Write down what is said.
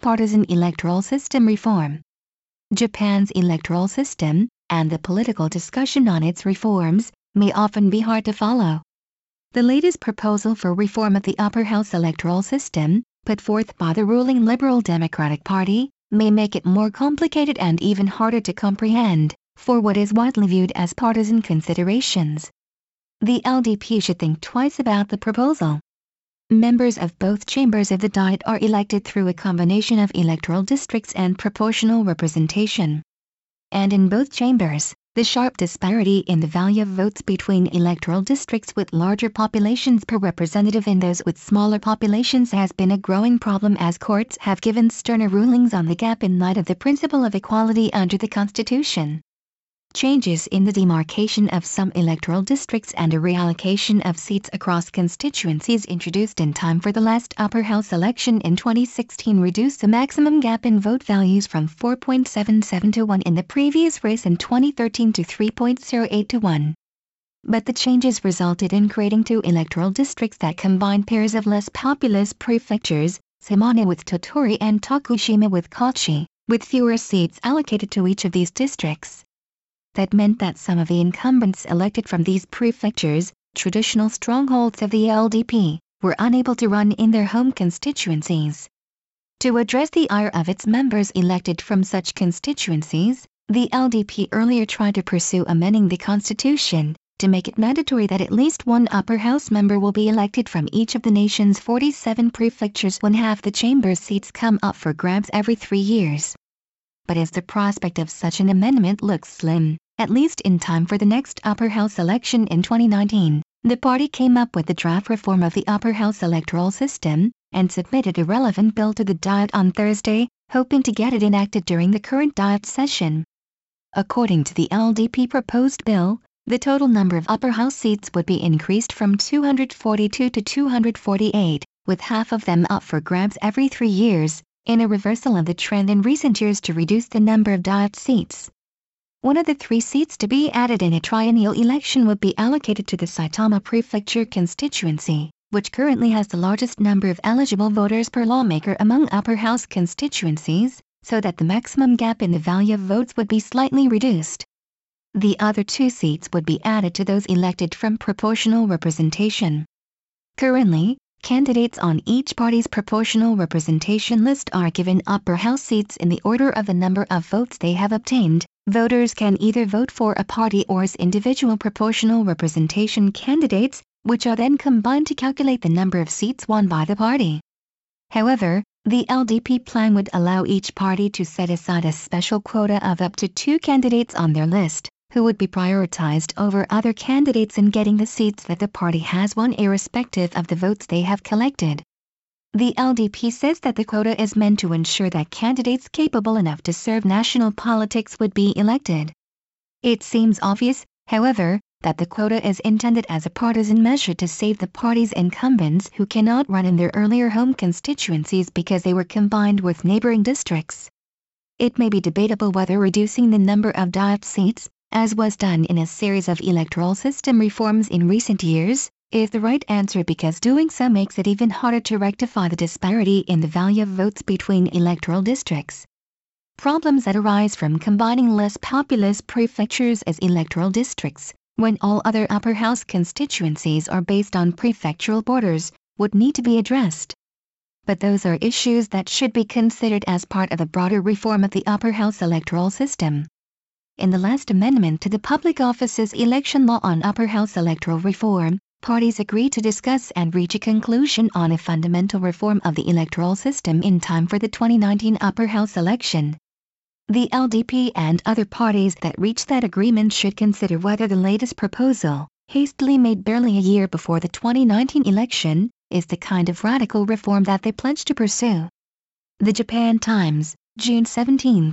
partisan electoral system reform. Japan's electoral system, and the political discussion on its reforms, may often be hard to follow. The latest proposal for reform of the upper house electoral system, put forth by the ruling Liberal Democratic Party, may make it more complicated and even harder to comprehend, for what is widely viewed as partisan considerations. The LDP should think twice about the proposal. Members of both chambers of the Diet are elected through a combination of electoral districts and proportional representation. And in both chambers, the sharp disparity in the value of votes between electoral districts with larger populations per representative and those with smaller populations has been a growing problem as courts have given sterner rulings on the gap in light of the principle of equality under the Constitution changes in the demarcation of some electoral districts and a reallocation of seats across constituencies introduced in time for the last upper house election in 2016 reduced the maximum gap in vote values from 4.77 to 1 in the previous race in 2013 to 3.08 to 1. But the changes resulted in creating two electoral districts that combine pairs of less populous prefectures, Shimane with Tottori and Tokushima with Kochi, with fewer seats allocated to each of these districts that meant that some of the incumbents elected from these prefectures, traditional strongholds of the LDP, were unable to run in their home constituencies. To address the ire of its members elected from such constituencies, the LDP earlier tried to pursue amending the constitution to make it mandatory that at least one upper house member will be elected from each of the nation's 47 prefectures when half the chamber seats come up for grabs every three years but as the prospect of such an amendment looks slim, at least in time for the next upper house election in 2019, the party came up with the draft reform of the upper house electoral system, and submitted a relevant bill to the Diet on Thursday, hoping to get it enacted during the current Diet session. According to the LDP proposed bill, the total number of upper house seats would be increased from 242 to 248, with half of them up for grabs every three years, in a reversal of the trend in recent years to reduce the number of Diet seats. One of the three seats to be added in a triennial election would be allocated to the Saitama Prefecture constituency, which currently has the largest number of eligible voters per lawmaker among upper house constituencies, so that the maximum gap in the value of votes would be slightly reduced. The other two seats would be added to those elected from proportional representation. Currently, Candidates on each party's proportional representation list are given upper house seats in the order of the number of votes they have obtained. Voters can either vote for a party or as individual proportional representation candidates, which are then combined to calculate the number of seats won by the party. However, the LDP plan would allow each party to set aside a special quota of up to two candidates on their list who would be prioritized over other candidates in getting the seats that the party has won irrespective of the votes they have collected. The LDP says that the quota is meant to ensure that candidates capable enough to serve national politics would be elected. It seems obvious, however, that the quota is intended as a partisan measure to save the party's incumbents who cannot run in their earlier home constituencies because they were combined with neighboring districts. It may be debatable whether reducing the number of Diet seats, as was done in a series of electoral system reforms in recent years, is the right answer because doing so makes it even harder to rectify the disparity in the value of votes between electoral districts. Problems that arise from combining less populous prefectures as electoral districts, when all other upper house constituencies are based on prefectural borders, would need to be addressed. But those are issues that should be considered as part of a broader reform of the upper house electoral system in the last amendment to the Public Offices Election Law on Upper House Electoral Reform, parties agreed to discuss and reach a conclusion on a fundamental reform of the electoral system in time for the 2019 Upper House election. The LDP and other parties that reached that agreement should consider whether the latest proposal, hastily made barely a year before the 2019 election, is the kind of radical reform that they pledge to pursue. The Japan Times, June 17,